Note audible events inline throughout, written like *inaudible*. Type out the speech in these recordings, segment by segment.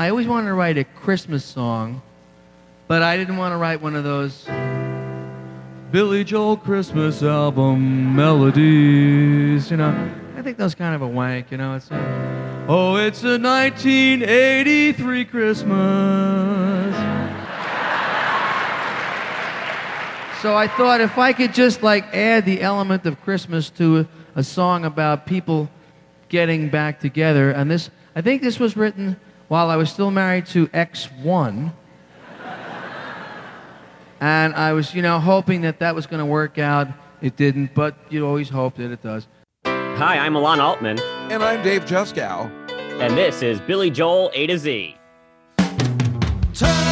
I always wanted to write a Christmas song, but I didn't want to write one of those Billy Joel Christmas album melodies. You know, I think that's kind of a wank. You know, it's a, oh, it's a 1983 Christmas. So I thought if I could just like add the element of Christmas to a, a song about people getting back together, and this, I think this was written while I was still married to X1. and I was, you know, hoping that that was going to work out. It didn't, but you always hope that it does. Hi, I'm Alan Altman, And I'm Dave Juskow. and this is Billy Joel A to Z. Turn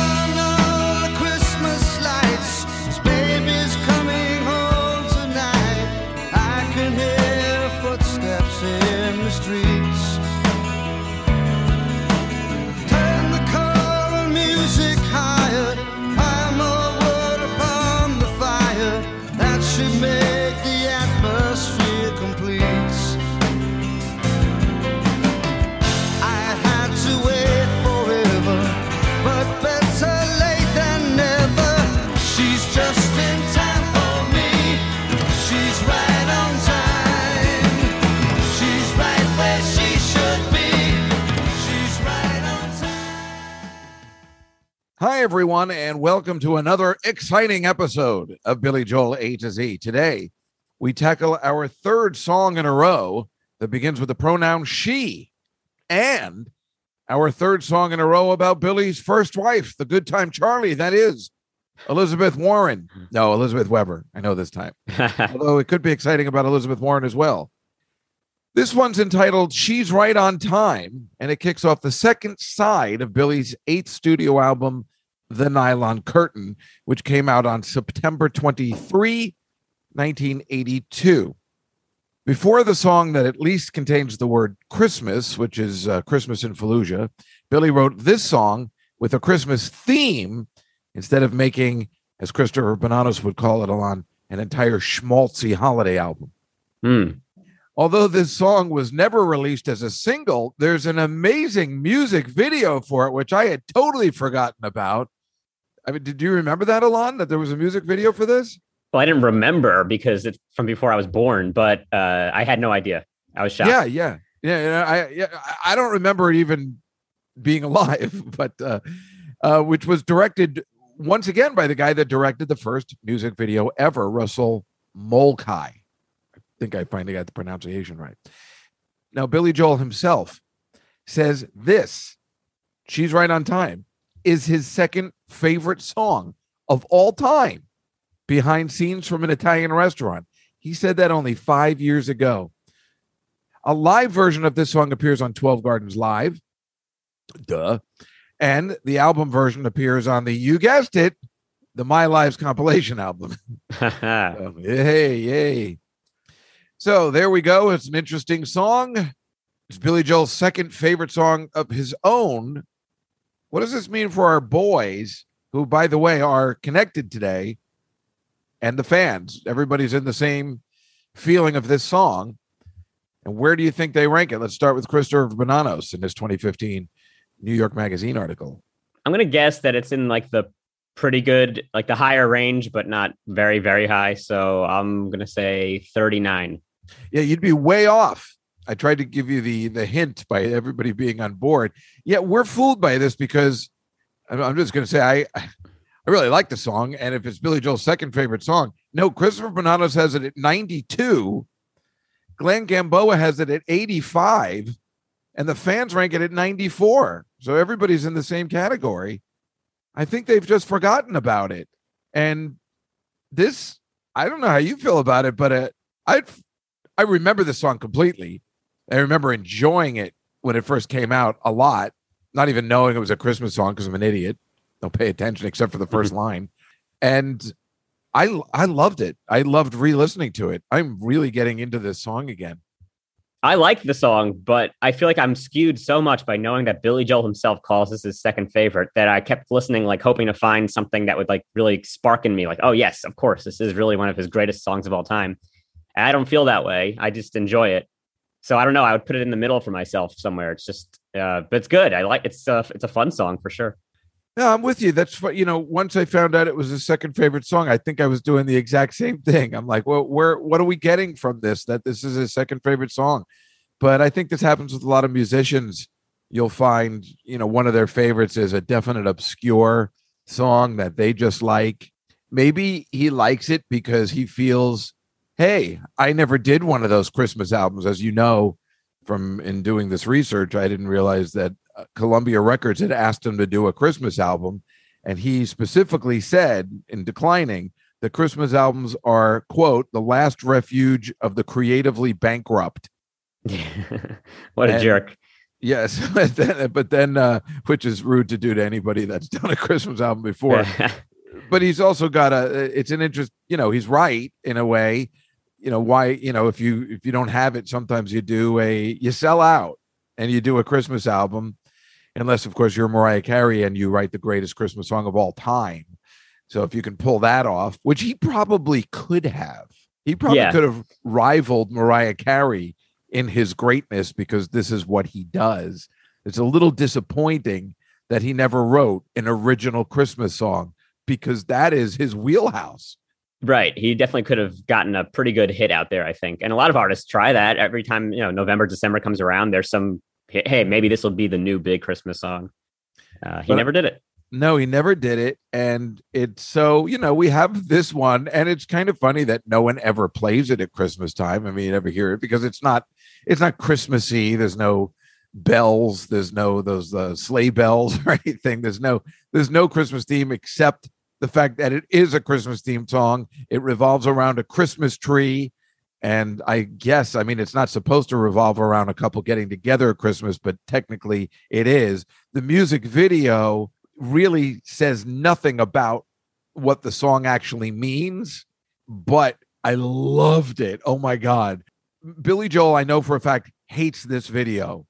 Hi, everyone, and welcome to another exciting episode of Billy Joel A to Z. Today, we tackle our third song in a row that begins with the pronoun she, and our third song in a row about Billy's first wife, the good time Charlie, that is Elizabeth Warren. No, Elizabeth Weber. I know this time. *laughs* although it could be exciting about Elizabeth Warren as well. This one's entitled She's Right on Time, and it kicks off the second side of Billy's eighth studio album, The Nylon Curtain, which came out on September 23, 1982. Before the song that at least contains the word Christmas, which is uh, Christmas in Fallujah, Billy wrote this song with a Christmas theme instead of making, as Christopher Bonanos would call it, Alon, an entire schmaltzy holiday album. Hmm. Although this song was never released as a single, there's an amazing music video for it, which I had totally forgotten about. I mean, did you remember that, Alon, that there was a music video for this? Well, I didn't remember because it's from before I was born, but uh, I had no idea. I was shocked. Yeah, yeah, yeah. I yeah, I- don't remember even being alive, *laughs* but uh, uh, which was directed once again by the guy that directed the first music video ever, Russell Mulcahy. I think I finally got the pronunciation right. Now, Billy Joel himself says this, she's right on time, is his second favorite song of all time behind scenes from an Italian restaurant. He said that only five years ago. A live version of this song appears on 12 Gardens Live. Duh. And the album version appears on the, you guessed it, the My Lives compilation album. *laughs* *laughs* Yay, yay. So there we go. It's an interesting song. It's Billy Joel's second favorite song of his own. What does this mean for our boys, who, by the way, are connected today, and the fans? Everybody's in the same feeling of this song. And where do you think they rank it? Let's start with Christopher Bonanos in his 2015 New York Magazine article. I'm gonna guess that it's in like the pretty good, like the higher range, but not very, very high. So I'm gonna say 39. Yeah, you'd be way off. I tried to give you the the hint by everybody being on board. Yeah, we're fooled by this because I'm, I'm just going to say I I really like the song, and if it's Billy Joel's second favorite song, no, Christopher Bonanos has it at 92. Glenn Gamboa has it at 85, and the fans rank it at 94. So everybody's in the same category. I think they've just forgotten about it. And this, I don't know how you feel about it, but uh, I I remember the song completely. I remember enjoying it when it first came out a lot, not even knowing it was a Christmas song because I'm an idiot. Don't pay attention except for the 1st *laughs* line. And I I loved it. I loved re-listening to it. I'm really getting into this song again. I like the song, but I feel like I'm skewed so much by knowing that Billy Joel himself calls this his second favorite that I kept listening, like hoping to find something that would like really spark in me, like, oh yes, of course, this is really one of his greatest songs of all time. And I don't feel that way. I just enjoy it. So I don't know. I would put it in the middle for myself somewhere. It's just Uh, but it's good. I like it's uh, it's a fun song for sure. No, I'm with you. That's fu- you know, once I found out it was his second favorite song, I think I was doing the exact same thing. I'm like, well, where what are we getting from this? That this is his second favorite song. But I think this happens with a lot of musicians. You'll find, you know, one of their favorites is a definite obscure song that they just like. Maybe he likes it because he feels, hey, I never did one of those Christmas albums. As you know, from in doing this research, I didn't realize that uh, Columbia Records had asked him to do a Christmas album, and he specifically said in declining the Christmas albums are quote the last refuge of the creatively bankrupt. *laughs* what a And- jerk. Yes, *laughs* but then, but then uh, which is rude to do to anybody that's *laughs* done a Christmas album before. but he's also got a it's an interest you know he's right in a way you know why you know if you if you don't have it sometimes you do a you sell out and you do a christmas album unless of course you're mariah carey and you write the greatest christmas song of all time so if you can pull that off which he probably could have he probably Yeah. could have rivaled mariah carey in his greatness because this is what he does it's a little disappointing that he never wrote an original christmas song because that is his wheelhouse. Right. He definitely could have gotten a pretty good hit out there, I think. And a lot of artists try that every time, you know, November, December comes around. There's some, hey, maybe this will be the new big Christmas song. Uh, he But- never did it. No, he never did it. And it's so, you know, we have *laughs* this one, and it's kind of funny that no one ever plays it at Christmas time. I mean, you never hear it because it's not it's not Christmassy. There's no bells, there's no those uh, sleigh bells *laughs* or anything. There's no there's no Christmas theme except the fact that it is a Christmas themed song. It revolves around a Christmas tree. And I guess, I mean, it's not supposed to revolve around a couple getting together at Christmas, but technically it is. The music video really says nothing about what the song actually means, but I loved it. Oh my God. Billy Joel, I know for a fact, hates this video.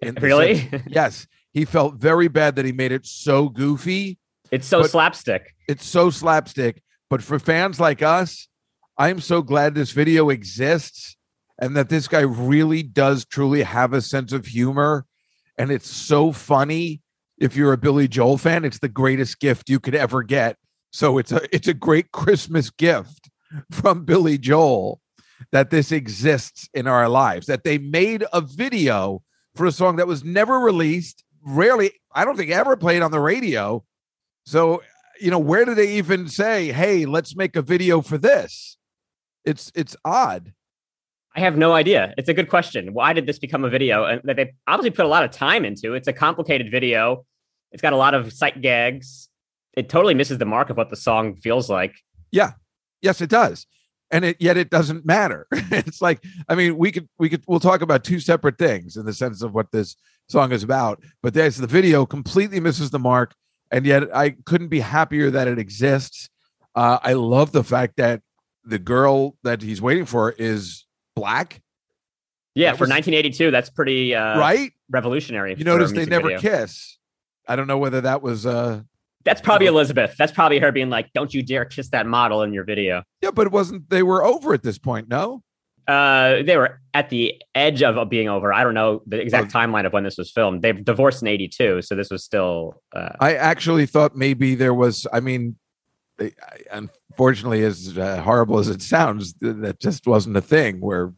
The Really? yes. He felt very bad that he made it so goofy. It's so But- slapstick. It's so slapstick. But for fans like us, I'm so glad this video exists and that this guy really does truly have a sense of humor. And it's so funny. If you're a Billy Joel fan, it's the greatest gift you could ever get. So it's a it's a great Christmas gift from Billy Joel that this exists in our lives. That they made a video for a song that was never released, rarely, I don't think ever played on the radio. So, you know, where do they even say, "Hey, let's make a video for this"? It's it's odd. I have no idea. It's a good question. Why did this become a video? And that they obviously put a lot of time into. It's a complicated video. It's got a lot of sight gags. It totally misses the mark of what the song feels like. Yeah. Yes, it does. And it yet it doesn't matter. *laughs* it's like, I mean, we could we could we'll talk about two separate things in the sense of what this song is about. But there's the video completely misses the mark, and yet I couldn't be happier that it exists. Uh, I love the fact that the girl that he's waiting for is black, Yeah, That for was- 1982, that's pretty uh, right? revolutionary. You notice they never video. kiss. I don't know whether that was uh That's probably. Elizabeth. That's probably her being like, "Don't you dare kiss that model in your video." yeah, but it wasn't they were over at this point, no? Uh, they were at the edge of being over. I don't know the exact timeline of when this was filmed. They divorced in '82, so this was still. Uh, I actually thought maybe there was. I mean, unfortunately, as uh, horrible as it sounds, that just wasn't a thing where,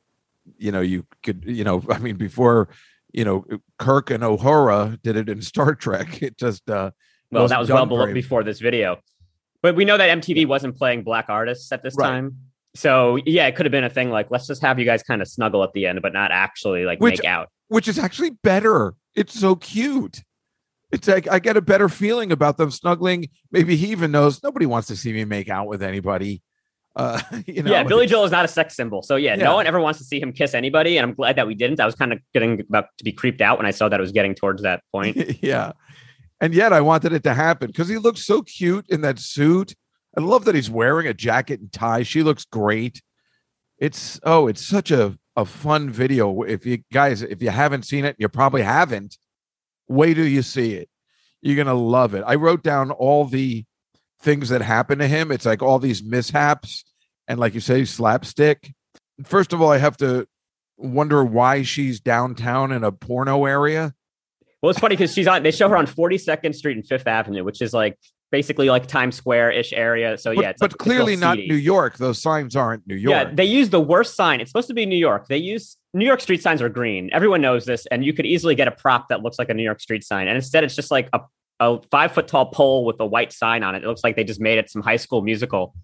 you know, you could, you know, I mean, before, you know, Kirk and Uhura did it in Star Trek. *laughs* It just, uh, well, that was well below, before this video, but we know that MTV wasn't playing black artists at this Right. time. So yeah, it could have been a thing like let's just have you guys kind of snuggle at the end, but not actually like Which- make out. which is actually better. It's so cute. It's like I get a better feeling about them snuggling. Maybe he even knows nobody wants to see me make out with anybody. *laughs* Uh, you know, yeah, Billy Joel is not a sex symbol. So yeah, Yeah. no one ever wants to see him kiss anybody, and I'm glad that we didn't. I was kind of getting about to be creeped out when I saw that it was getting towards that point. *laughs* yeah. And yet I wanted it to happen because he looks so cute in that suit. I love that he's wearing a jacket and tie. She looks great. It's oh, it's such a, a fun video. If you guys, if you haven't seen it, you probably haven't. Wait till you see it. You're gonna love it. I wrote down all the things that happen to him. It's like all these mishaps and like you say, slapstick. First of all, I have to wonder why she's downtown in a porno area Well, it's funny because she's on. They show her on 42nd Street and Fifth Avenue, which is like basically like Times Square ish area. So But, yeah, it's but like, clearly not. New York. Those signs aren't New York. Yeah, they use the worst sign. It's supposed to be New York. They use New York street signs are green. Everyone knows this, and you could easily get a prop that looks like a New York street sign. And instead, it's just like a, a five foot tall pole with a white sign on it. It looks like they just made it some high school musical.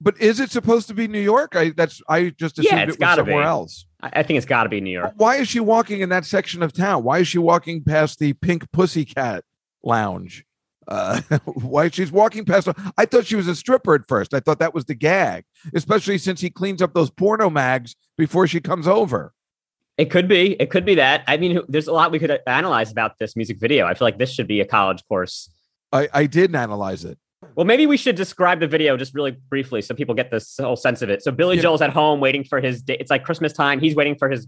but is it supposed to be New York? I that's I just Yeah, assumed it's it was somewhere be. else. I, I think it's got to be New York. Why is she walking in that section of town? Why is she walking past the Pink Pussycat Lounge? Uh, *laughs* why she's walking past? I thought she was a stripper at first. I thought that was the gag, especially since he cleans up those porno mags before she comes over. It could be. It could be that. I mean, there's a lot we could analyze about this music video. I feel like this should be a college course. I, I did analyze it. Well, maybe we should describe the video just really briefly so people get this whole sense of it. So Billy Yeah. Joel's at home waiting for his date. It's like Christmas time. He's waiting for his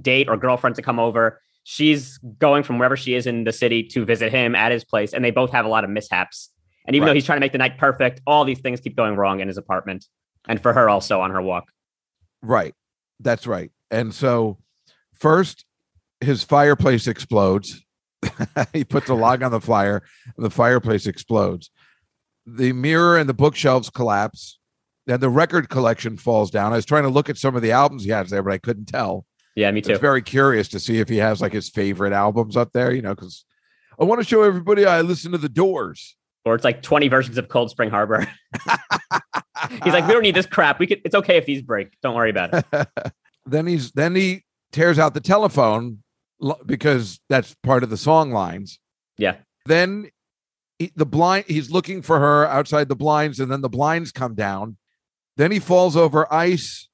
date or girlfriend to come over. She's going from wherever she is in the city to visit him at his place, and they both have a lot of mishaps. And even Right. though he's trying to make the night perfect, all these things keep going wrong in his apartment, and for her also on her walk. Right. That's right. And so first his fireplace explodes. *laughs* he puts a log on the fire and the fireplace explodes. The mirror and the bookshelves collapse. Then the record collection falls down. I was trying to look at some of the albums he has there, but I couldn't tell. Yeah, me I too. was very curious to see if he has like his favorite albums up there, you know, because I want to show everybody I listen to the doors. or it's like 20 versions of Cold Spring Harbor. *laughs* he's like, we don't need this crap. We could. It's okay if these break. Don't worry about it. *laughs* then he's then he tears out the telephone because that's part of the song lines. Yeah. Then he, the blind he's looking for her outside the blinds, and then the blinds come down. Then he falls over ice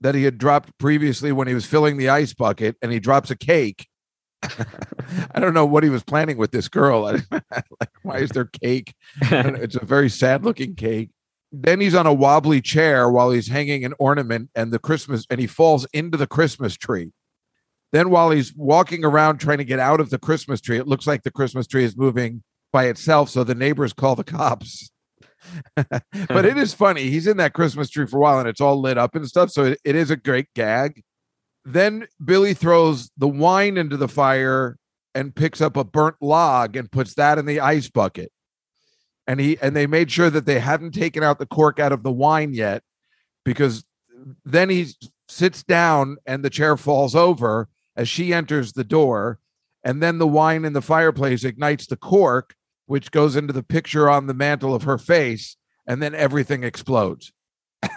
that he had dropped previously when he was filling the ice bucket, and he drops a cake. *laughs* I don't know what he was planning with this girl. *laughs* like, why is there cake? I don't know, *laughs* it's a very sad looking cake. Then he's on a wobbly chair while he's hanging an ornament and the Christmas, and he falls into the Christmas tree. Then while he's walking around trying to get out of the Christmas tree, it looks like the Christmas tree is moving by itself. So the neighbors call the cops. *laughs* but it is funny. He's in that Christmas tree for a while and it's all lit up and stuff. So it, it is a great gag. Then Billy throws the wine into the fire and picks up a burnt log and puts that in the ice bucket and he and they made sure that they hadn't taken out the cork out of the wine yet because then he sits down and the chair falls over as she enters the door and then the wine in the fireplace ignites the cork which goes into the picture on the mantle of her face and then everything explodes. *laughs* *laughs*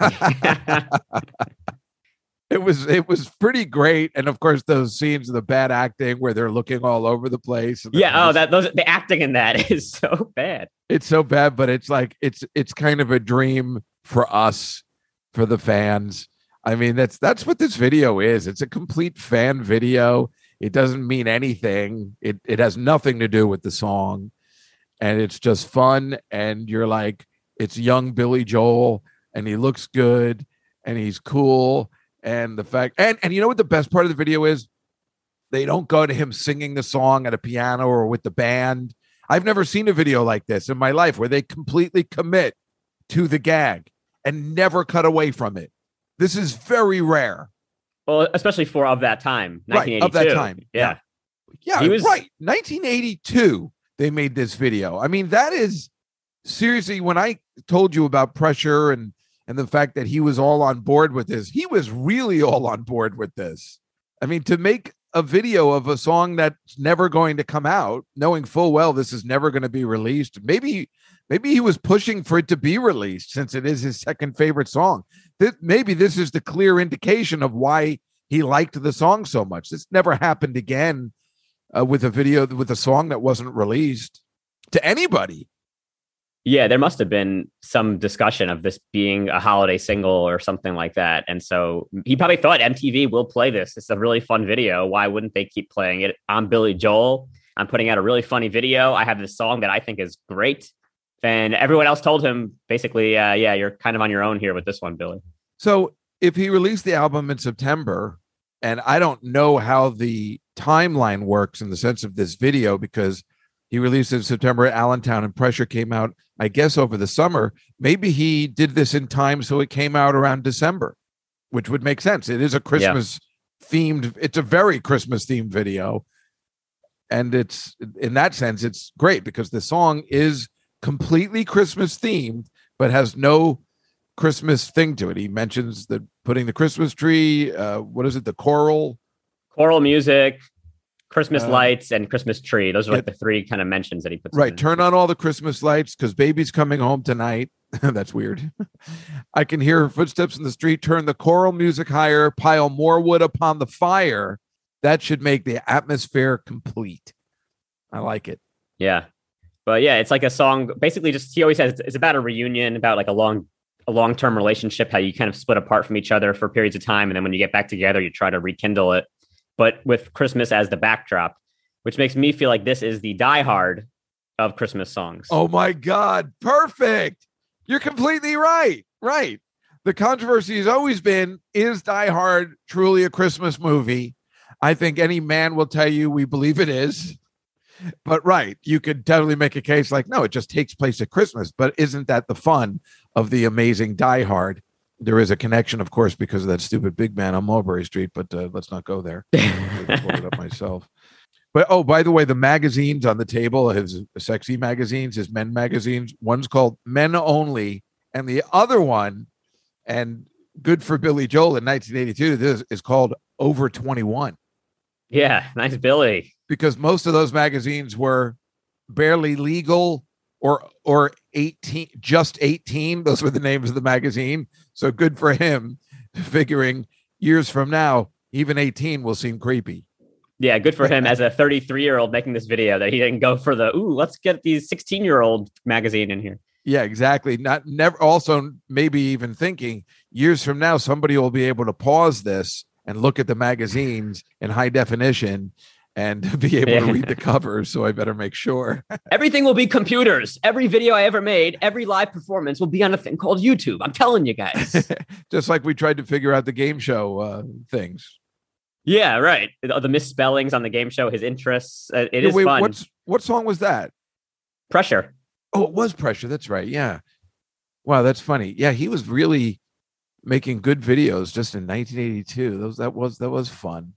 It was it was pretty great. And of course those scenes of the bad acting where they're looking all over the place and yeah. Oh, the- that those the acting in that *laughs* is so bad. it's so bad but it's like it's it's kind of a dream for us for the fans. I mean that's that's what this video is. It's a complete fan video. It doesn't mean anything. It it has nothing to do with the song and it's just fun and you're like it's young billy joel and he looks good and he's cool and the fact and and you know what the best part of the video is they don't go to him singing the song at a piano or with the band I've never seen a video like this in my life where they completely commit to the gag and never cut away from it. This is very rare. Well, especially for of that time, Right, of that 1982. time, Yeah. Yeah, He was- right. 1982, they made this video. I mean, that is seriously when I told you about pressure and and the fact that he was all on board with this, he was really all on board with this. I mean, to make a video of a song that's never going to come out, knowing full well this is never going to be released. Maybe, maybe he was pushing for it to be released since it is his second favorite song. This, maybe this is the clear indication of why he liked the song so much. This never happened again uh, with a video with a song that wasn't released to anybody. Yeah, there must have been some discussion of this being a holiday single or something like that. And so he probably thought MTV will play this. It's a really fun video. Why wouldn't they keep playing it? I'm Billy Joel. I'm putting out a really funny video. I have this song that I think is great. And everyone else told him basically, uh, yeah, you're kind of on your own here with this one, Billy. So if he released the album in September, and I don't know how the timeline works in the sense of this video because he released it in September at Allentown and Pressure came out, I guess, over the summer. Maybe he did this in time so it came out around December, which would make sense. It is a Christmas themed, it's a very Christmas themed video. and it's in that sense it's great because the song is completely Christmas themed, but has no Christmas thing to it. He mentions that putting the Christmas tree, uh, what is it, the choral? Choral music, Christmas Uh, lights, and Christmas tree. Those are like yeah. the three kind of mentions that he puts. Right. in. Turn on all the Christmas lights because baby's coming home tonight. *laughs* That's weird. *laughs* I can hear her footsteps in the street. Turn the choral music higher. Pile more wood upon the fire. That should make the atmosphere complete. I like it. Yeah. But yeah, it's like a song. Basically, just he always says it's about a reunion, about like a long, a long term relationship. How you kind of split apart from each other for periods of time, and then when you get back together, you try to rekindle it. But with Christmas as the backdrop, which makes me feel like this is the Die Hard of Christmas songs. Oh my God. Perfect. You're completely right. Right. The controversy has always been is Die Hard truly a Christmas movie? I think any man will tell you we believe it is. But right, you could totally make a case like, no, it just takes place at Christmas. But isn't that the fun of the amazing Die Hard? There is a connection, of course, because of that stupid big man on Mulberry Street, but uh, let's not go there. *laughs* I pulled it up myself. But oh, by the way, the magazines on the table, his sexy magazines, his men magazines, one's called Men Only, and the other one, and good for Billy Joel in 1982, this is called Over 21 yeah, nice Billy. because most of those magazines were barely legal or or 18 just 18 those were the names of the magazine. So good for him figuring years from now even 18 will seem creepy. Yeah, good for him as a *laughs* 33 year old making this video that he didn't go for the ooh, let's get these 16 year old magazine in here. yeah exactly. Not never also maybe even thinking years from now somebody will be able to pause this and look at the magazines in high definition and *laughs* be able to read the covers so i better make sure *laughs* Everything will be computers. Every video I ever made, every live performance will be on a thing called YouTube. I'm telling you guys. *laughs* just like we tried to figure out the game show uh, things yeah, right. The, the misspellings on the game show, his interests. Uh, it Yeah, is wait, fun. What's what song was that? Pressure. Oh, it was Pressure. That's right. Yeah. Wow, that's funny. Yeah, he was really making good videos just in 1982. Those that was that was fun.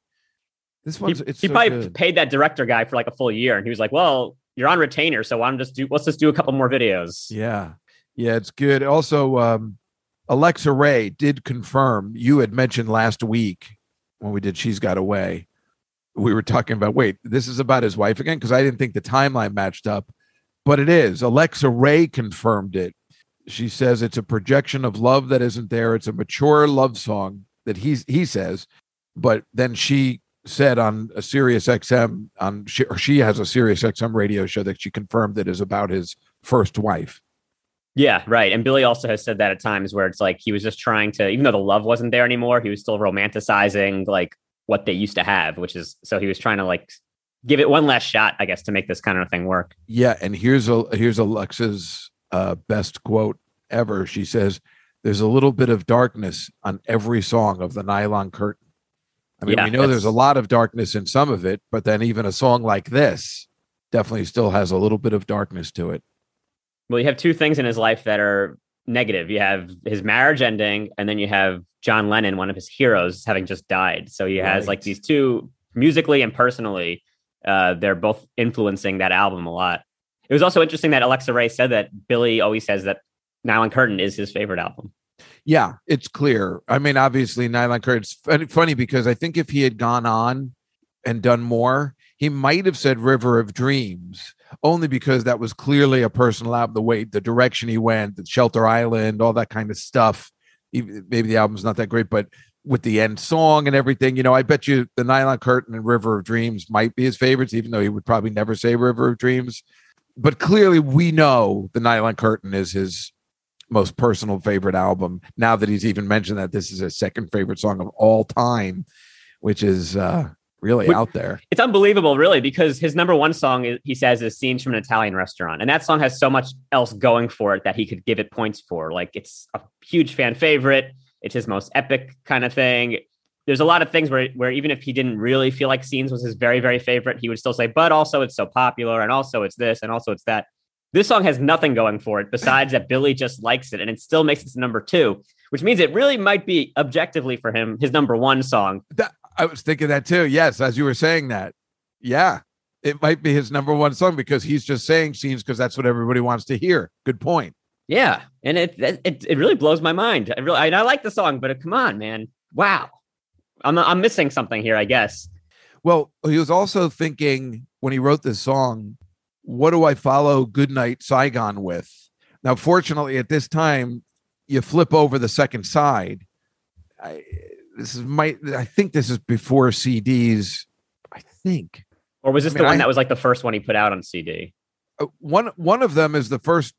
This He, it's he so probably good. paid that director guy for like a full year, and he was like, "Well, you're on retainer, so why don't just do? Let's just do a couple more videos." Yeah, yeah, it's good. Also, um, Alexa Ray did confirm. You had mentioned last week when we did She's Got a Way. We were talking about wait, this is about his wife again because I didn't think the timeline matched up, but it is. Alexa Ray confirmed it. She says it's a projection of love that isn't there. It's a mature love song that he's he says, but then she said on a Sirius XM on she, or she has a Sirius XM radio show that she confirmed that is about his first wife. Yeah, right. And Billy also has said that at times where it's like he was just trying to, even though the love wasn't there anymore, he was still romanticizing like what they used to have, which is so he was trying to like give it one last shot, I guess, to make this kind of thing work. Yeah, and here's a here's Alexa's uh, best quote ever. She says, "There's a little bit of darkness on every song of the Nylon Curtain." I mean, Yeah, we know there's a lot of darkness in some of it, but then even a song like this definitely still has a little bit of darkness to it. Well, you have two things in his life that are negative. You have his marriage ending, and then you have John Lennon, one of his heroes, having just died. So he has like these two musically and personally. Uh, they're both influencing that album a lot. It was also interesting that Alexa Ray said that Billy always says that Nylon Curtain is his favorite album. Yeah, it's clear. I mean, obviously, Nylon Curtain's It's funny because I think if he had gone on and done more, he might have said River of Dreams, only because that was clearly a personal album. The way, the direction he went, the Shelter Island, all that kind of stuff. Maybe the album's not that great, but with the end song and everything, you know, I bet you the Nylon Curtain and River of Dreams might be his favorites, even though he would probably never say River of Dreams. But clearly, we know the Nylon Curtain is his most personal favorite album now that he's even mentioned that this is his second favorite song of all time which is uh really out there It's unbelievable, really, because his number one song he says is "Scenes from an Italian Restaurant," and that song has so much else going for it that he could give it points for. Like it's a huge fan favorite. It's his most epic kind of thing. There's a lot of things where where even if he didn't really feel like "Scenes" was his very very favorite, he would still say, "But also it's so popular, and also it's this, and also it's that." This song has nothing going for it besides that Billy just likes it, and it still makes it to number two, which means it really might be objectively for him his number one song. i was thinking that too yes as you were saying that yeah it might be his number one song because he's just saying scenes because that's what everybody wants to hear. Good point. Yeah, and it it it really blows my mind. I really, I, I like the song, but uh, come on, man! Wow, I'm I'm missing something here, I guess. Well, he was also thinking when he wrote this song, what do I follow Goodnight Saigon with? Now, fortunately, at this time, you flip over the second side. I, this is my, I think this is before CDs. I think Or was this I mean, the one I- that was like the first one he put out on CD? Uh, one one of them is the first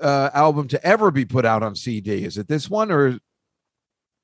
uh, album to ever be put out on CD. Is it this one or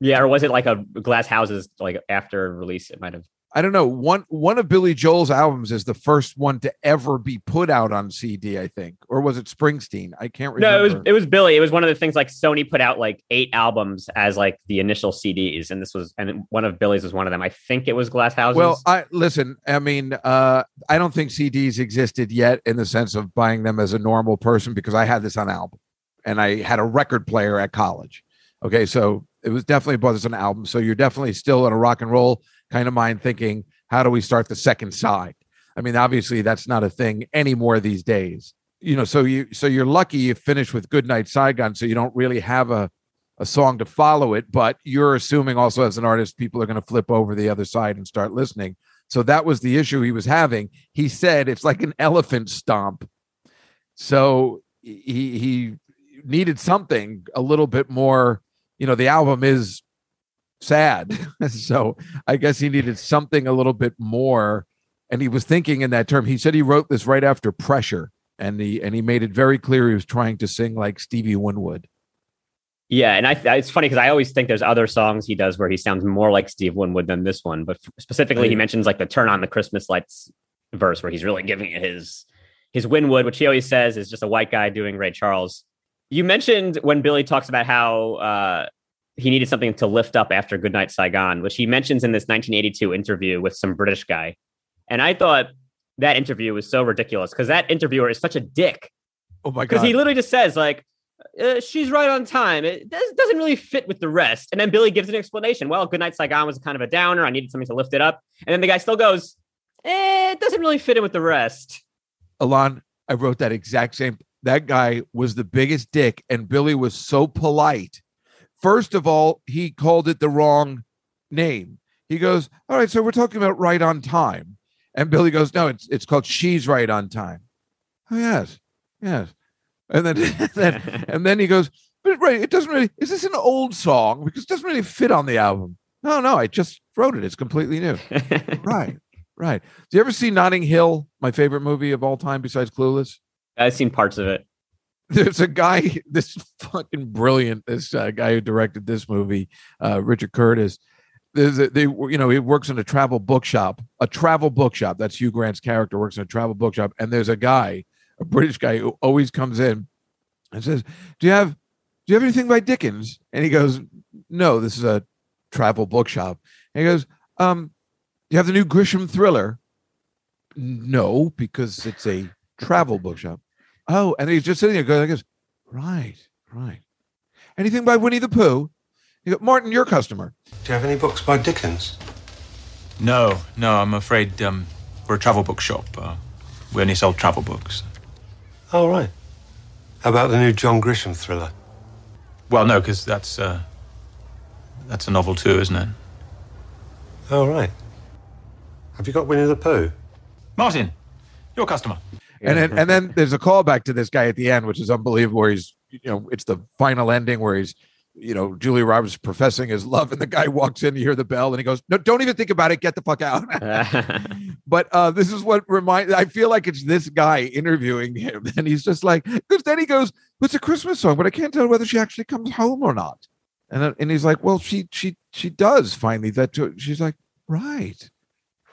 Yeah, or was it like a Glass Houses like after release? It might have. I don't know. One one of Billy Joel's albums is the first one to ever be put out on CD. I think, or was it Springsteen? I can't remember. No, it was it was Billy. It was one of the things like Sony put out like eight albums as like the initial CDs, and this was and one of Billy's was one of them. I think it was Glass Houses. Well, I listen. I mean, uh, I don't think CDs existed yet in the sense of buying them as a normal person because I had this on album, and I had a record player at college. Okay, so it was definitely bought as an album. So you're definitely still in a rock and roll kind of mind, thinking, how do we start the second side? I mean, obviously that's not a thing anymore these days. You know, so you so you're lucky you finish with Goodnight Saigon, so you don't really have a a song to follow it, but you're assuming also as an artist, people are going to flip over the other side and start listening. So that was the issue he was having. He said it's like an elephant stomp. So he he needed something a little bit more. You know, the album is sad, *laughs* so I guess he needed something a little bit more. And he was thinking in that term. He said he wrote this right after pressure, and he and he made it very clear he was trying to sing like Stevie Winwood. yeah, and I it's funny because I always think there's other songs he does where he sounds more like Steve Winwood than this one, but specifically he mentions like the "Turn on the Christmas Lights" verse where he's really giving it his his Winwood, which he always says is just a white guy doing Ray Charles. You mentioned when Billy talks about how uh, he needed something to lift up after Goodnight Saigon, which he mentions in this 1982 interview with some British guy. And I thought that interview was so ridiculous because that interviewer is such a dick. Oh my god! Because he literally just says, like, uh, she's right on time. It does, doesn't really fit with the rest. And then Billy gives an explanation. Well, Goodnight Saigon was kind of a downer. I needed something to lift it up. And then the guy still goes, eh, it doesn't really fit in with the rest. Alon, I wrote that exact same. That guy was the biggest dick, and Billy was so polite. First of all, he called it the wrong name. He goes, "All right, so we're talking about right on time," and Billy goes, "No, it's it's called She's Right on Time." Oh yes, yes, and then *laughs* then and then he goes, "But right, it doesn't really. Is this an old song? Because it doesn't really fit on the album." No, no, I just wrote it. It's completely new. *laughs* right, right. Do you ever see Notting Hill? My favorite movie of all time, besides Clueless. I've seen parts of it. There's a guy, this fucking brilliant, this uh, guy who directed this movie, uh, Richard Curtis. There's a, they, you know, he works in a travel bookshop, a travel bookshop. That's Hugh Grant's character works in a travel bookshop, and there's a guy, a British guy, who always comes in and says, "Do you have, do you have anything by Dickens?" And he goes, "No, this is a travel bookshop." And he goes, "Um, do you have the new Grisham thriller?" No, because it's a travel bookshop. Oh, and he's just sitting there going, goes, right, right. Anything by Winnie the Pooh? You go, Martin, your customer. Do you have any books by Dickens? No, no, I'm afraid um, we're a travel book shop. Uh, we only sell travel books. Oh, right. How about the new John Grisham thriller? Well, no, because that's uh, that's a novel too, isn't it? Oh, right. Have you got Winnie the Pooh? Martin, your customer. And then and then there's a callback to this guy at the end, which is unbelievable, where he's you know, it's the final ending where he's you know, Julia Roberts professing his love, and the guy walks in, you hear the bell, and he goes, No, don't even think about it, get the fuck out. *laughs* but uh this is what remind I feel like it's this guy interviewing him, *laughs* and he's just like, because then he goes, It's a Christmas song, but I can't tell whether she actually comes home or not. And then, and he's like, Well, she she she does finally that too. she's like, Right,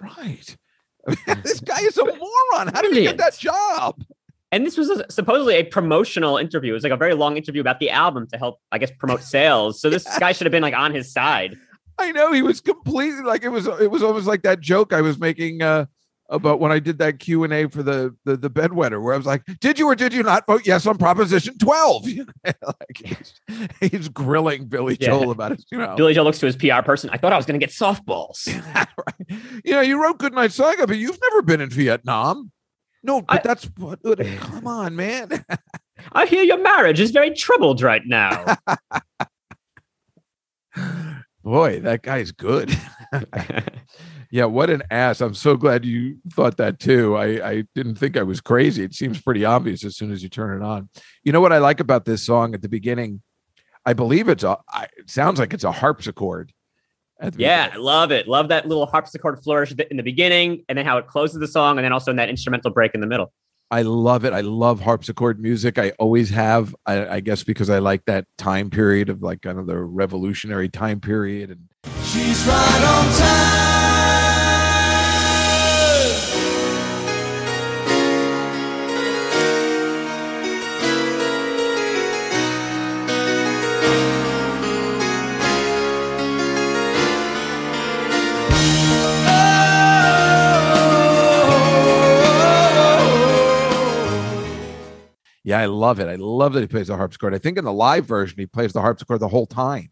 right. *laughs* this guy is a moron. How did he get that job? and this was a, supposedly a promotional interview. It was like a very long interview about the album to help, I guess, promote sales. So this *laughs* guy should have been like on his side. I know he was completely like it was it was almost like that joke I was making uh about when I did that Q and A for the, the the bedwetter, where I was like, "Did you or did you not vote yes on Proposition 12?" *laughs* *laughs* like he's, he's grilling Billy Yeah. Joel about it. You know, Billy Joel looks to his PR person. I thought I was going to get softballs. *laughs* Right. You know, you wrote Goodnight Saigon, but you've never been in Vietnam. No, but I- that's what. Come on, man. I hear your marriage is very troubled right now. Boy, that guy's good. *laughs* yeah, what an ass. I'm so glad you thought that too. I, I didn't think I was crazy. It seems pretty obvious as soon as you turn it on. You know what I like about this song at the beginning? I believe it's a, it sounds like it's a harpsichord. yeah, I love it. Love that little harpsichord flourish in the beginning, and then how it closes the song, and then also in that instrumental break in the middle. I love it. I love harpsichord music. I always have. I, I guess because I like that time period of like kind of the revolutionary time period. And She's right on time. Yeah, I love it. I love that he plays the harpsichord. I think in the live version he plays the harpsichord the whole time.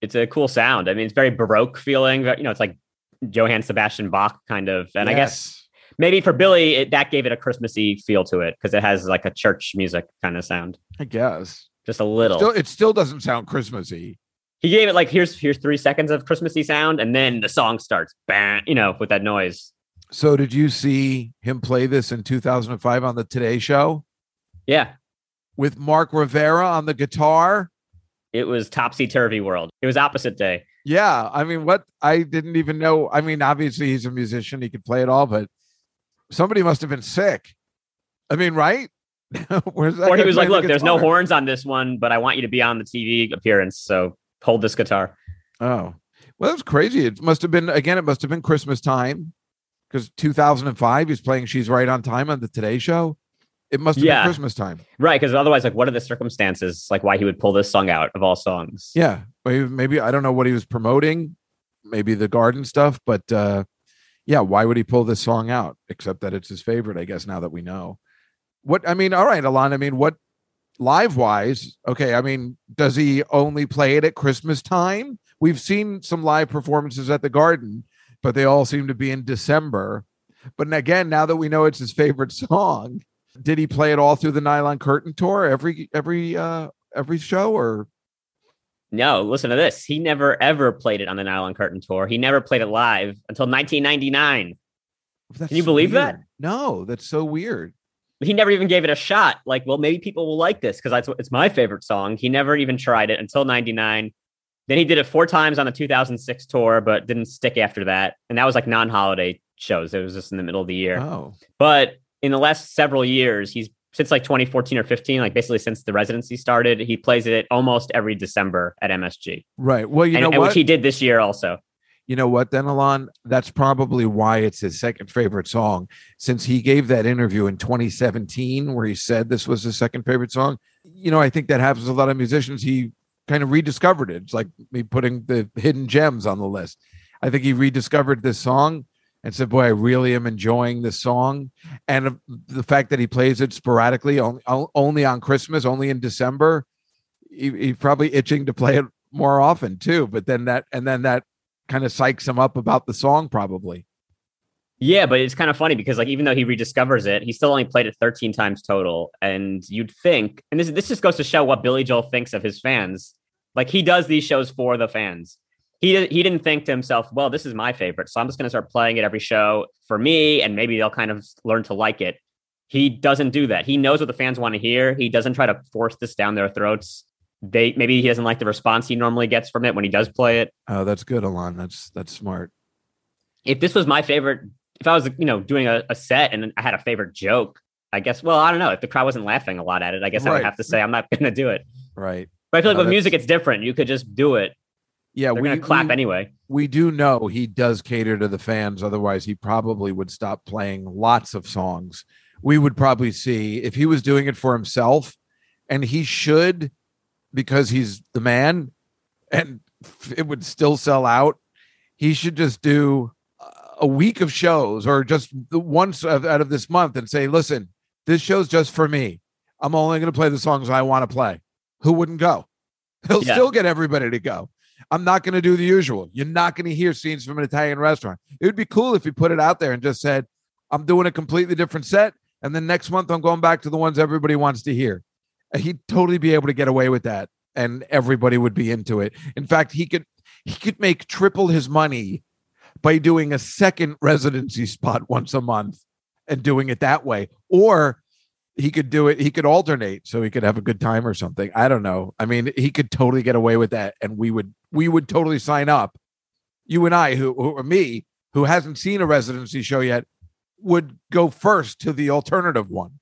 It's a cool sound. I mean, it's very baroque feeling. You know, it's like Johann Sebastian Bach kind of. And I guess maybe for Billy, it, that gave it a Christmassy feel to it because it has like a church music kind of sound, I guess. just a little. Still, it still doesn't sound Christmassy. he gave it like here's here's three seconds of Christmassy sound, and then the song starts, bang, you know, with that noise. So, did you see him play this in 2005 on the Today Show Yeah, with Mark Rivera on the guitar? it was topsy turvy world. It was opposite day. Yeah, I mean, what I didn't even know. I mean, obviously he's a musician; he could play it all, but somebody must have been sick. I mean, right? *laughs* Where's that Or he was like, playing the "Look, there's no horns on this one, but I want you to be on the TV appearance, so hold this guitar." Oh, well, that's crazy. It must have been again. It must have been Christmas time because 2005. He's playing "She's Right on Time" on the Today Show. It must have Yeah. been Christmas time. Right, because otherwise, like, what are the circumstances, like, why he would pull this song out of all songs? Yeah, maybe, maybe I don't know what he was promoting. Maybe the garden stuff, but uh, yeah, why would he pull this song out? Except that it's his favorite, I guess. Now that we know, what I mean. All right, Alon. I mean, what live wise? Okay, I mean, does he only play it at Christmas time? We've seen some live performances at the Garden, but they all seem to be in December. But again, now that we know it's his favorite *laughs* song, did he play it all through the Nylon Curtain tour every every uh every show or No, listen to this. He never ever played it on the Nylon Curtain tour. He never played it live until 1999. That's Can you believe that? No, that's so weird. He never even gave it a shot. Like, well, maybe people will like this because it's my favorite song. He never even tried it until 99. Then he did it four times on the 2006 tour, but didn't stick after that. And that was like non holiday shows. It was just in the middle of the year. Oh, But in the last several years, he's since like 2014 or 15, like basically since the residency started, he plays it almost every December at MSG. right. Well, you and, know and what? which he did this year also. you know what, then Alon? That's probably why it's his second favorite song, since he gave that interview in 2017 where he said this was his second favorite song. You know, I think that happens to a lot of musicians. He kind of rediscovered it. It's like me putting the hidden gems on the list. I think he rediscovered this song and said, "Boy, I really am enjoying this song." And the fact that he plays it sporadically, only, only on Christmas, only in December, he, he's probably itching to play it more often too. But then that, and then that kind of psychs him up about the song, probably. Yeah, but it's kind of funny because like even though he rediscovers it, he still only played it 13 times total. And you'd think, and this this just goes to show what Billy Joel thinks of his fans. Like he does these shows for the fans. He he didn't think to himself, well, this is my favorite, so I'm just going to start playing it every show for me, and maybe they'll kind of learn to like it. He doesn't do that. He knows what the fans want to hear. He doesn't try to force this down their throats. They maybe he doesn't like the response he normally gets from it when he does play it. Oh, that's good, Alon. That's that's smart. if this was my favorite, if I was, you know, doing a, a set and I had a favorite joke, I guess, well, I don't know. If the crowd wasn't laughing a lot at it, I guess I would have to say I'm not *laughs* going to do it. Right. But I feel like No, with that's- music, it's different. You could just do it. Yeah, They're we clap we, anyway. we do know he does cater to the fans. Otherwise, he probably would stop playing lots of songs. We would probably see if he was doing it for himself, and he should because he's the man, and *laughs* it would still sell out. He should just do a week of shows or just once out of this month and say, listen, this show's just for me. I'm only going to play the songs I want to play. Who wouldn't go? He'll Yeah. still get everybody to go. I'm not going to do the usual. You're not going to hear scenes from an Italian restaurant. It would be cool if he put it out there and just said, I'm doing a completely different set. And then next month, I'm going back to the ones everybody wants to hear. Uh, he'd totally be able to get away with that. And everybody would be into it. In fact, he could he could make triple his money by doing a second residency spot *laughs* once a month and doing it that way. Or he could do it, he could alternate so he could have a good time or something. I don't know. I mean, he could totally get away with that. And we would we would totally sign up. You and I, who, who or me, who hasn't seen a residency show yet, would go first to the alternative one.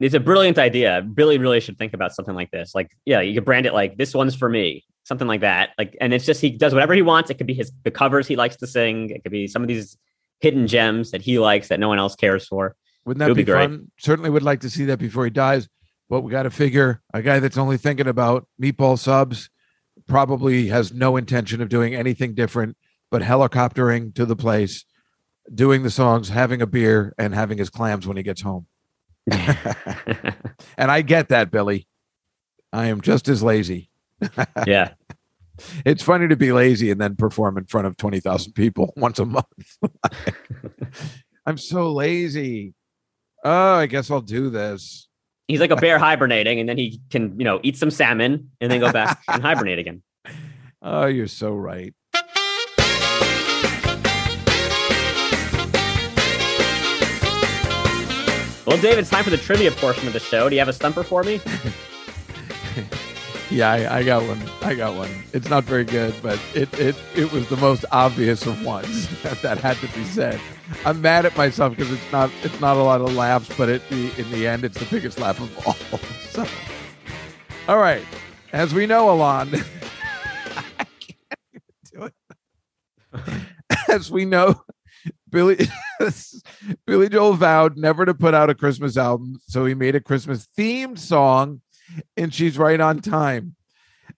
It's a brilliant idea. Billy really should think about something like this. Like, yeah, you could brand it like this one's for me, something like that. Like, and it's just he does whatever he wants. It could be his the covers he likes to sing. It could be some of these hidden gems that he likes that no one else cares for. Wouldn't that It'll be, be fun? Certainly would like to see that before he dies. But we got to figure a guy that's only thinking about meatball subs probably has no intention of doing anything different but helicoptering to the place, doing the songs, having a beer, and having his clams when he gets home. *laughs* And I get that, Billy. I am just as lazy. *laughs* yeah. It's funny to be lazy and then perform in front of 20,000 people *laughs* once a month. I'm so lazy. Oh, I guess I'll do this. He's like a bear hibernating, and then he can, you know, eat some salmon and then go back *laughs* and hibernate again. Oh, you're so right. Well, David, it's time for the trivia portion of the show. Do you have a stumper for me? *laughs* Yeah, I, I got one. I got one. It's not very good, but it it it was the most obvious of ones *laughs* that, that had to be said. I'm mad at myself because it's not it's not a lot of laughs, but it in the end it's the biggest laugh of all. *laughs* So, all right, as we know, Alon, *laughs* I can't do it. *laughs* As we know, Billy Billy Joel vowed never to put out a Christmas album, so he made a Christmas themed song and she's right on time.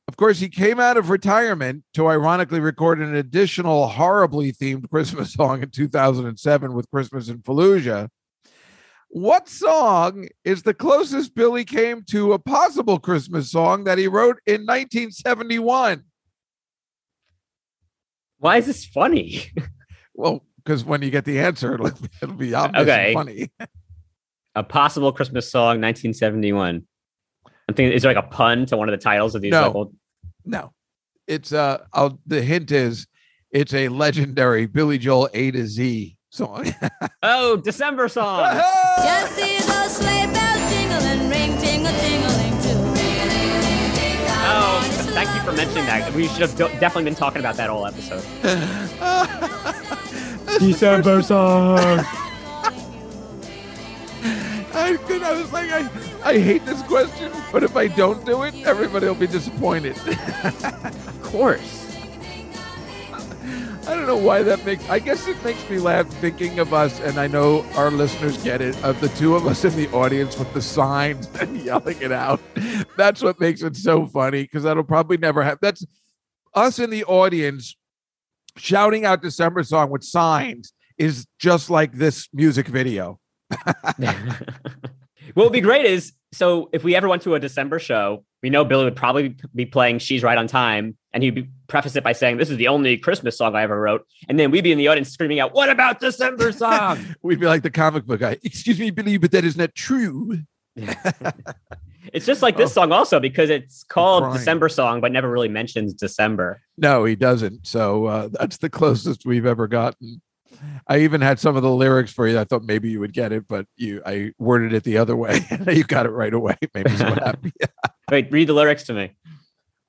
Of course, he came out of retirement to ironically record an additional horribly themed Christmas *laughs* song in 2007 with Christmas in Fallujah. What song is the closest Billy came to a possible Christmas song that he wrote in 1971? Why is this funny? *laughs* Well, because when you get the answer, it'll, it'll be obvious Okay. and funny. *laughs* a possible Christmas song, 1971. I'm thinking, is there like a pun to one of the titles of these? No. like, old- No, it's uh, I'll, the hint is it's a legendary Billy Joel A to Z song. *laughs* oh, December song. Just see those sleigh bells jingling, ring, tingle, tingling too. Oh, thank you for mentioning that. We should have definitely been talking about that all episode. *laughs* December song. *laughs* I, could- I was like, I, I hate this question, but if I don't do it, everybody will be disappointed. *laughs* Of course. I don't know why that makes. I guess it makes me laugh thinking of us, and I know our listeners get it. Of the two of us in the audience with the signs *laughs* and yelling it out. That's what makes it so funny because that'll probably never happen. That's us in the audience shouting out December song with signs is just like this music video. *laughs* what would be great is so if we ever went to a December show, we know Billy would probably be playing "She's Right on Time," and he'd be, preface it by saying, "This is the only Christmas song I ever wrote," and then we'd be in the audience screaming out, "What about December song?" *laughs* We'd be like the comic book guy. Excuse me, Billy, but that is not true. *laughs* it's just like this Oh. song also because it's called. December song, but never really mentions December. No, he doesn't. So uh, that's the closest we've ever gotten. I even had some of the lyrics for you. I thought maybe you would get it, but you I worded it the other way. *laughs* you got it right away. *laughs* Maybe so *laughs* happy. Wait, read the lyrics to me.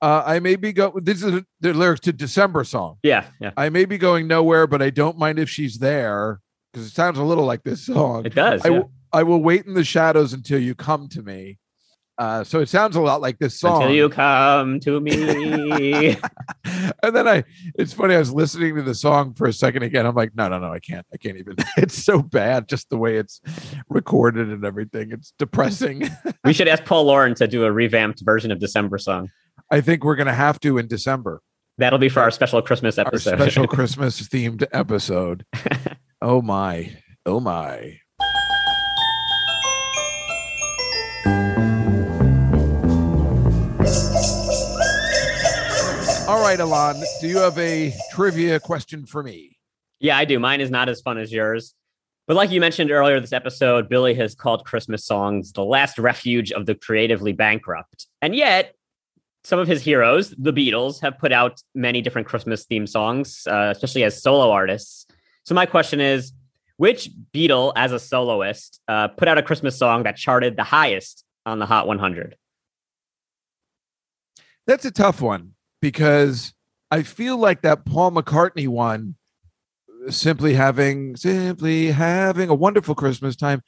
Uh, I may be go. This is the lyrics to December song. Yeah, yeah, I may be going nowhere, but I don't mind if she's there because it sounds a little like this song. it does. I, yeah. will- I will wait in the shadows until you come to me. Uh, so it sounds a lot like this song. Until you come to me. *laughs* and then I, it's funny. I was listening to the song for a second again. I'm like, no, no, no, I can't. I can't even. *laughs* It's so bad, just the way it's recorded and everything. It's depressing. we should *laughs* ask Paul Lauren to do a revamped version of December song. I think we're gonna have to in December. That'll be for our special Christmas Our episode. special Christmas themed episode. Oh my. Oh my. Right, Alon, do you have a trivia question for me? Yeah, I do. Mine is not as fun as yours. But like you mentioned earlier this episode, Billy has called Christmas songs the last refuge of the creatively bankrupt. And yet, some of his heroes, the Beatles, have put out many different Christmas theme songs, uh, especially as solo artists. So my question is, which Beatle, as a soloist, uh, put out a Christmas song that charted the highest on the Hot 100? That's a tough one because I feel like that Paul McCartney one, simply having simply having a wonderful Christmas time,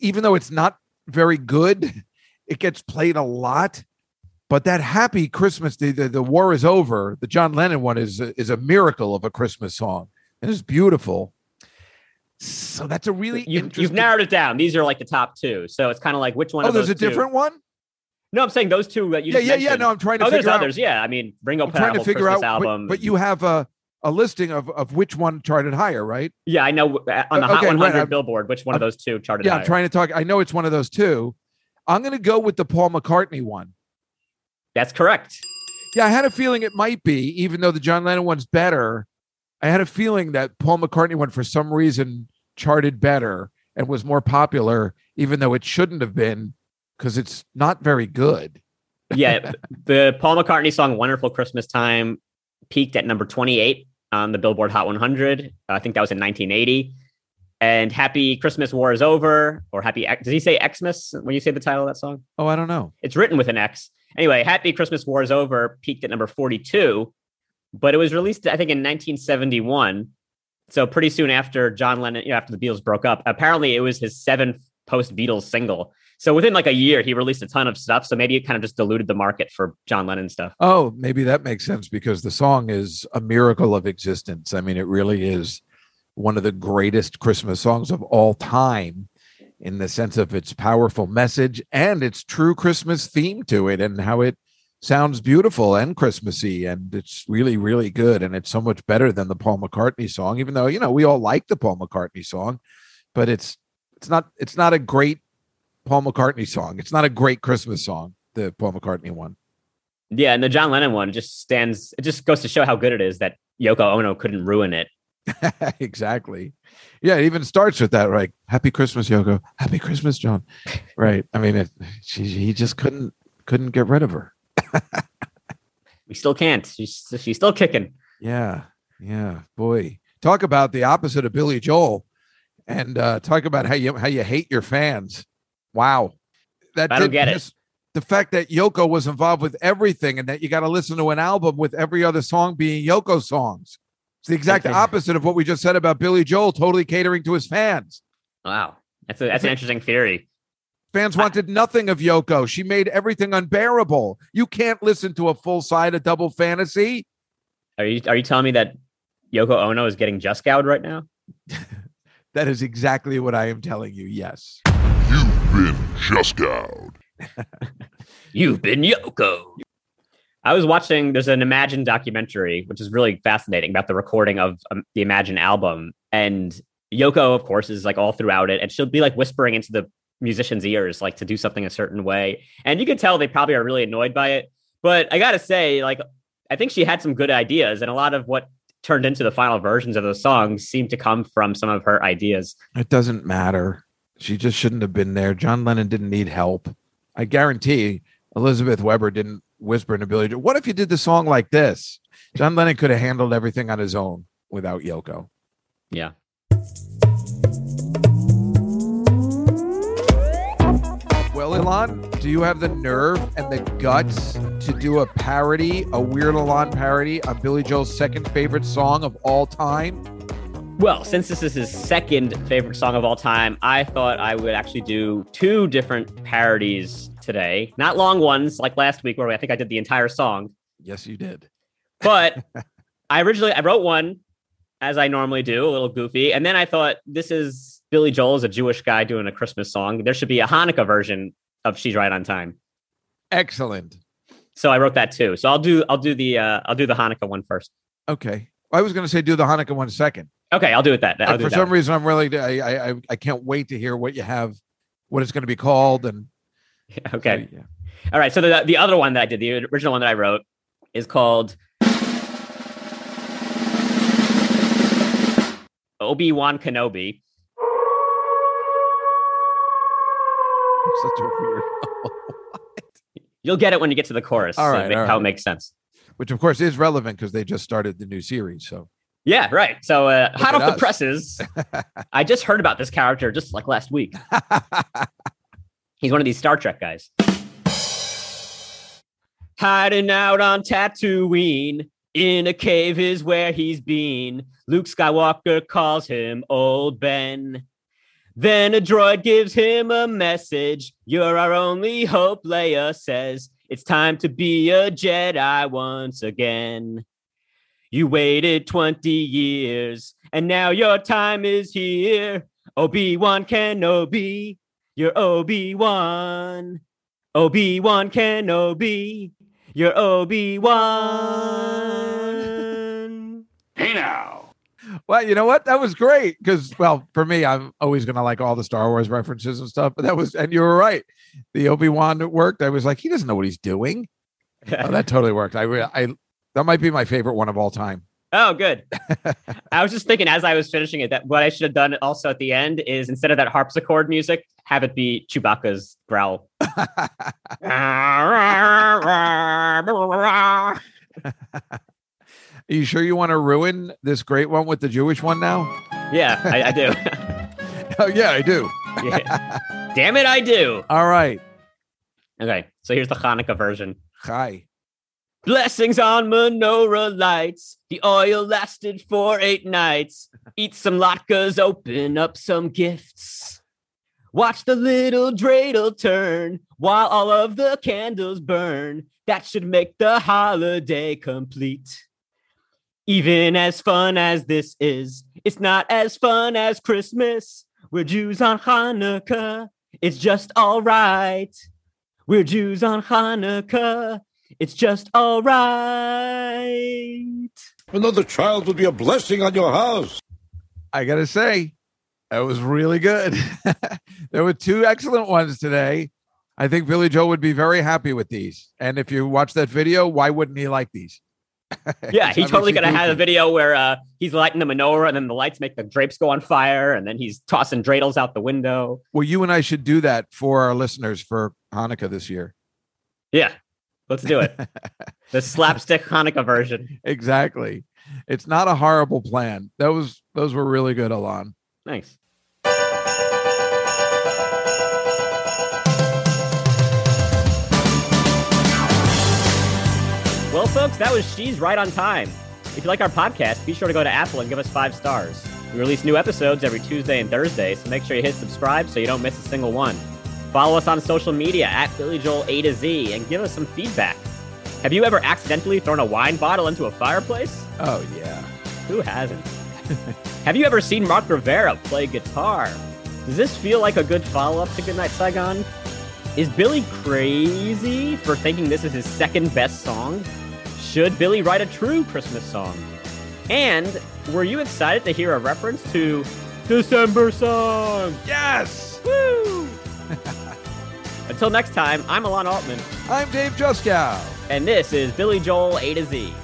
even though it's not very good, *laughs* it gets played a lot. But that happy Christmas, the, the, the war is over. The John Lennon one is a, is a miracle of a Christmas song. And It is beautiful. So that's a really You've, interesting. you've narrowed it down. These are like the top two. So it's kind of like which one oh, of those Oh there's a two- different one. No, I'm saying those two that you Yeah, yeah, yeah. No, I'm trying to Oh, there's figure out. others. Yeah, I mean, Ringo I'm trying to figure Christmas out, but, album. but you have a a listing of of which one charted higher, right? yeah, I know uh, on the Uh, Hot okay, right, 100 I'm- Billboard, which one of those two charted higher. Yeah, higher? I'm trying to talk. I know it's one of those two. I'm going to go with the Paul McCartney one. That's correct. Yeah, I had a feeling it might be, even though the John Lennon one's better. I had a feeling that Paul McCartney one, for some reason, charted better and was more popular, even though it shouldn't have been, because it's not very good. Yeah, *laughs* the Paul McCartney song "Wonderful Christmas Time" peaked at number 28 on the Billboard Hot 100. Uh, I think that was in 1980. And "Happy Christmas War is Over" or "Happy," does he say Xmas when you say the title of that song? Oh, I don't know. It's written with an X. Anyway, Happy Christmas War is Over peaked at number 42, but it was released, I think, in 1971. So pretty soon after John Lennon, you know, after the Beatles broke up, apparently it was his seventh post Beatles single. So within like a year, he released a ton of stuff. So maybe it kind of just diluted the market for John Lennon stuff. Oh, maybe that makes sense because the song is a miracle of existence. I mean, it really is one of the greatest Christmas songs of all time in the sense of its powerful message and its true Christmas theme to it and how it sounds beautiful and Christmassy and it's really really good and it's so much better than the Paul McCartney song even though you know we all like the Paul McCartney song but it's it's not it's not a great Paul McCartney song it's not a great Christmas song the Paul McCartney one Yeah, and the John Lennon one just stands. It just goes to show how good it is that Yoko Ono couldn't ruin it. *laughs* exactly. Yeah, it even starts with that, right? Happy Christmas, Yoko. Happy Christmas, John. *laughs* Right. I mean, it, she, he just couldn't couldn't get rid of her. *laughs* We still can't. She's she's still kicking. Yeah, yeah. Boy, talk about the opposite of Billy Joel, and uh, talk about how you how you hate your fans. Wow, that I don't get it. The fact that Yoko was involved with everything, and that you got to listen to an album with every other song being Yoko songs. It's the exact Okay. opposite of what we just said about Billy Joel, totally catering to his fans. Wow, that's a that's an interesting theory. Fans wanted nothing of Yoko. She made everything unbearable. You can't listen to a full side of Double Fantasy. Are you are you telling me that Yoko Ono is getting just gouged right now? *laughs* That is exactly what I am telling you. Yes. You've been just out. *laughs* You've been Yoko. I was watching. There's an Imagine documentary, which is really fascinating about the recording of um, the Imagine album, and Yoko, of course, is like all throughout it, and she'll be like whispering into the musicians' ears, like to do something a certain way, and you can tell they probably are really annoyed by it. But I gotta say, like, I think she had some good ideas, and a lot of what turned into the final versions of those songs seemed to come from some of her ideas. It doesn't matter. She just shouldn't have been there. John Lennon didn't need help. I guarantee Elizabeth Weber didn't whisper into Billy. What if you did the song like this? John Lennon could have handled everything on his own without Yoko. Yeah. Well, Alon, do you have the nerve and the guts to do a parody, a Weird Alon parody on Billy Joel's second favorite song of all time? Well, since this is his second favorite song of all time, I thought I would actually do two different parodies today. Not long ones like last week, where I think I did the entire song. Yes, you did. But *laughs* I originally I wrote one as I normally do, a little goofy, and then I thought this is Billy Joel is a Jewish guy doing a Christmas song. There should be a Hanukkah version of "She's Right on Time." Excellent. So I wrote that too. So I'll do I'll do the uh, I'll do the Hanukkah one first. Okay. I was going to say do the Hanukkah one second. Okay, I'll do it that. I'll for some reason, I'm really I, I I- can't wait to hear what you have, what it's going to be called, and *laughs* Okay. yeah. All right. So the the other one that I did, the original one that I wrote, is called Obi Wan Kenobi. such a weird. *laughs* You'll get it when you get to the chorus. All so all how right. it makes sense. Which of course is relevant because they just started the new series. So Yeah, right. So uh, hot off the presses, *laughs* I just heard about this character just like last week. He's one of these Star Trek guys. Hiding out on Tatooine, in a cave is where he's been. Luke Skywalker calls him Old Ben. Then a droid gives him a message. You're our only hope, Leia says. It's time to be a Jedi once again. You waited 20 years, and now your time is here. Obi Wan Kenobi, you're Obi Wan. Obi Wan Kenobi, you're Obi Wan. Hey now. Well, you know what? That was great because, well, for me, I'm always going to like all the Star Wars references and stuff. But that was, and you were right. The Obi Wan worked. I was like, he doesn't know what he's doing. Oh, that totally worked. I, re- I, that might be my favorite one of all time. Oh, good. I was just thinking as I was finishing it that what I should have done also at the end is instead of that harpsichord music, have it be Chewbacca's growl. Are you sure you want to ruin this great one with the Jewish one now? yeah, I, I do. *laughs* Oh, yeah, I do. Yeah. Damn it, I do. All right. Okay, so here's the Hanukkah version. Hi. Blessings on menorah lights. The oil lasted for eight nights. Eat some latkes, open up some gifts. Watch the little dreidel turn while all of the candles burn. That should make the holiday complete. Even as fun as this is, it's not as fun as Christmas. We're Jews on Hanukkah. It's just all right. We're Jews on Hanukkah. It's just all right. Another child would be a blessing on your house. I got to say, that was really good. *laughs* there were two excellent ones today. I think Billy Joe would be very happy with these. And if you watch that video, why wouldn't he like these? *laughs* Yeah, It's he totally obviously could have had a video where uh, he's lighting the menorah and then the lights make the drapes go on fire and then he's tossing dreidels out the window. Well, you and I should do that for our listeners for Hanukkah this year. Yeah, let's do it. *laughs* the slapstick Hanukkah version. Exactly. It's not a horrible plan. That was those were really good, Alon. Thanks. Well, folks, that was She's Right on Time. If you like our podcast, be sure to go to Apple and give us five stars. We release new episodes every Tuesday and Thursday, so make sure you hit subscribe so you don't miss a single one. Follow us on social media at Billy Joel A to Z and give us some feedback. Have you ever accidentally thrown a wine bottle into a fireplace? Oh yeah. Who hasn't? *laughs* Have you ever seen Mark Rivera play guitar? Does this feel like a good follow up to Goodnight Saigon? Is Billy crazy for thinking this is his second best song? Should Billy write a true Christmas song? And were you excited to hear a reference to December song? Yes. Woo! Until next time, I'm Alon Altman, I'm Dave Juskow. and this is Billy Joel A to Z.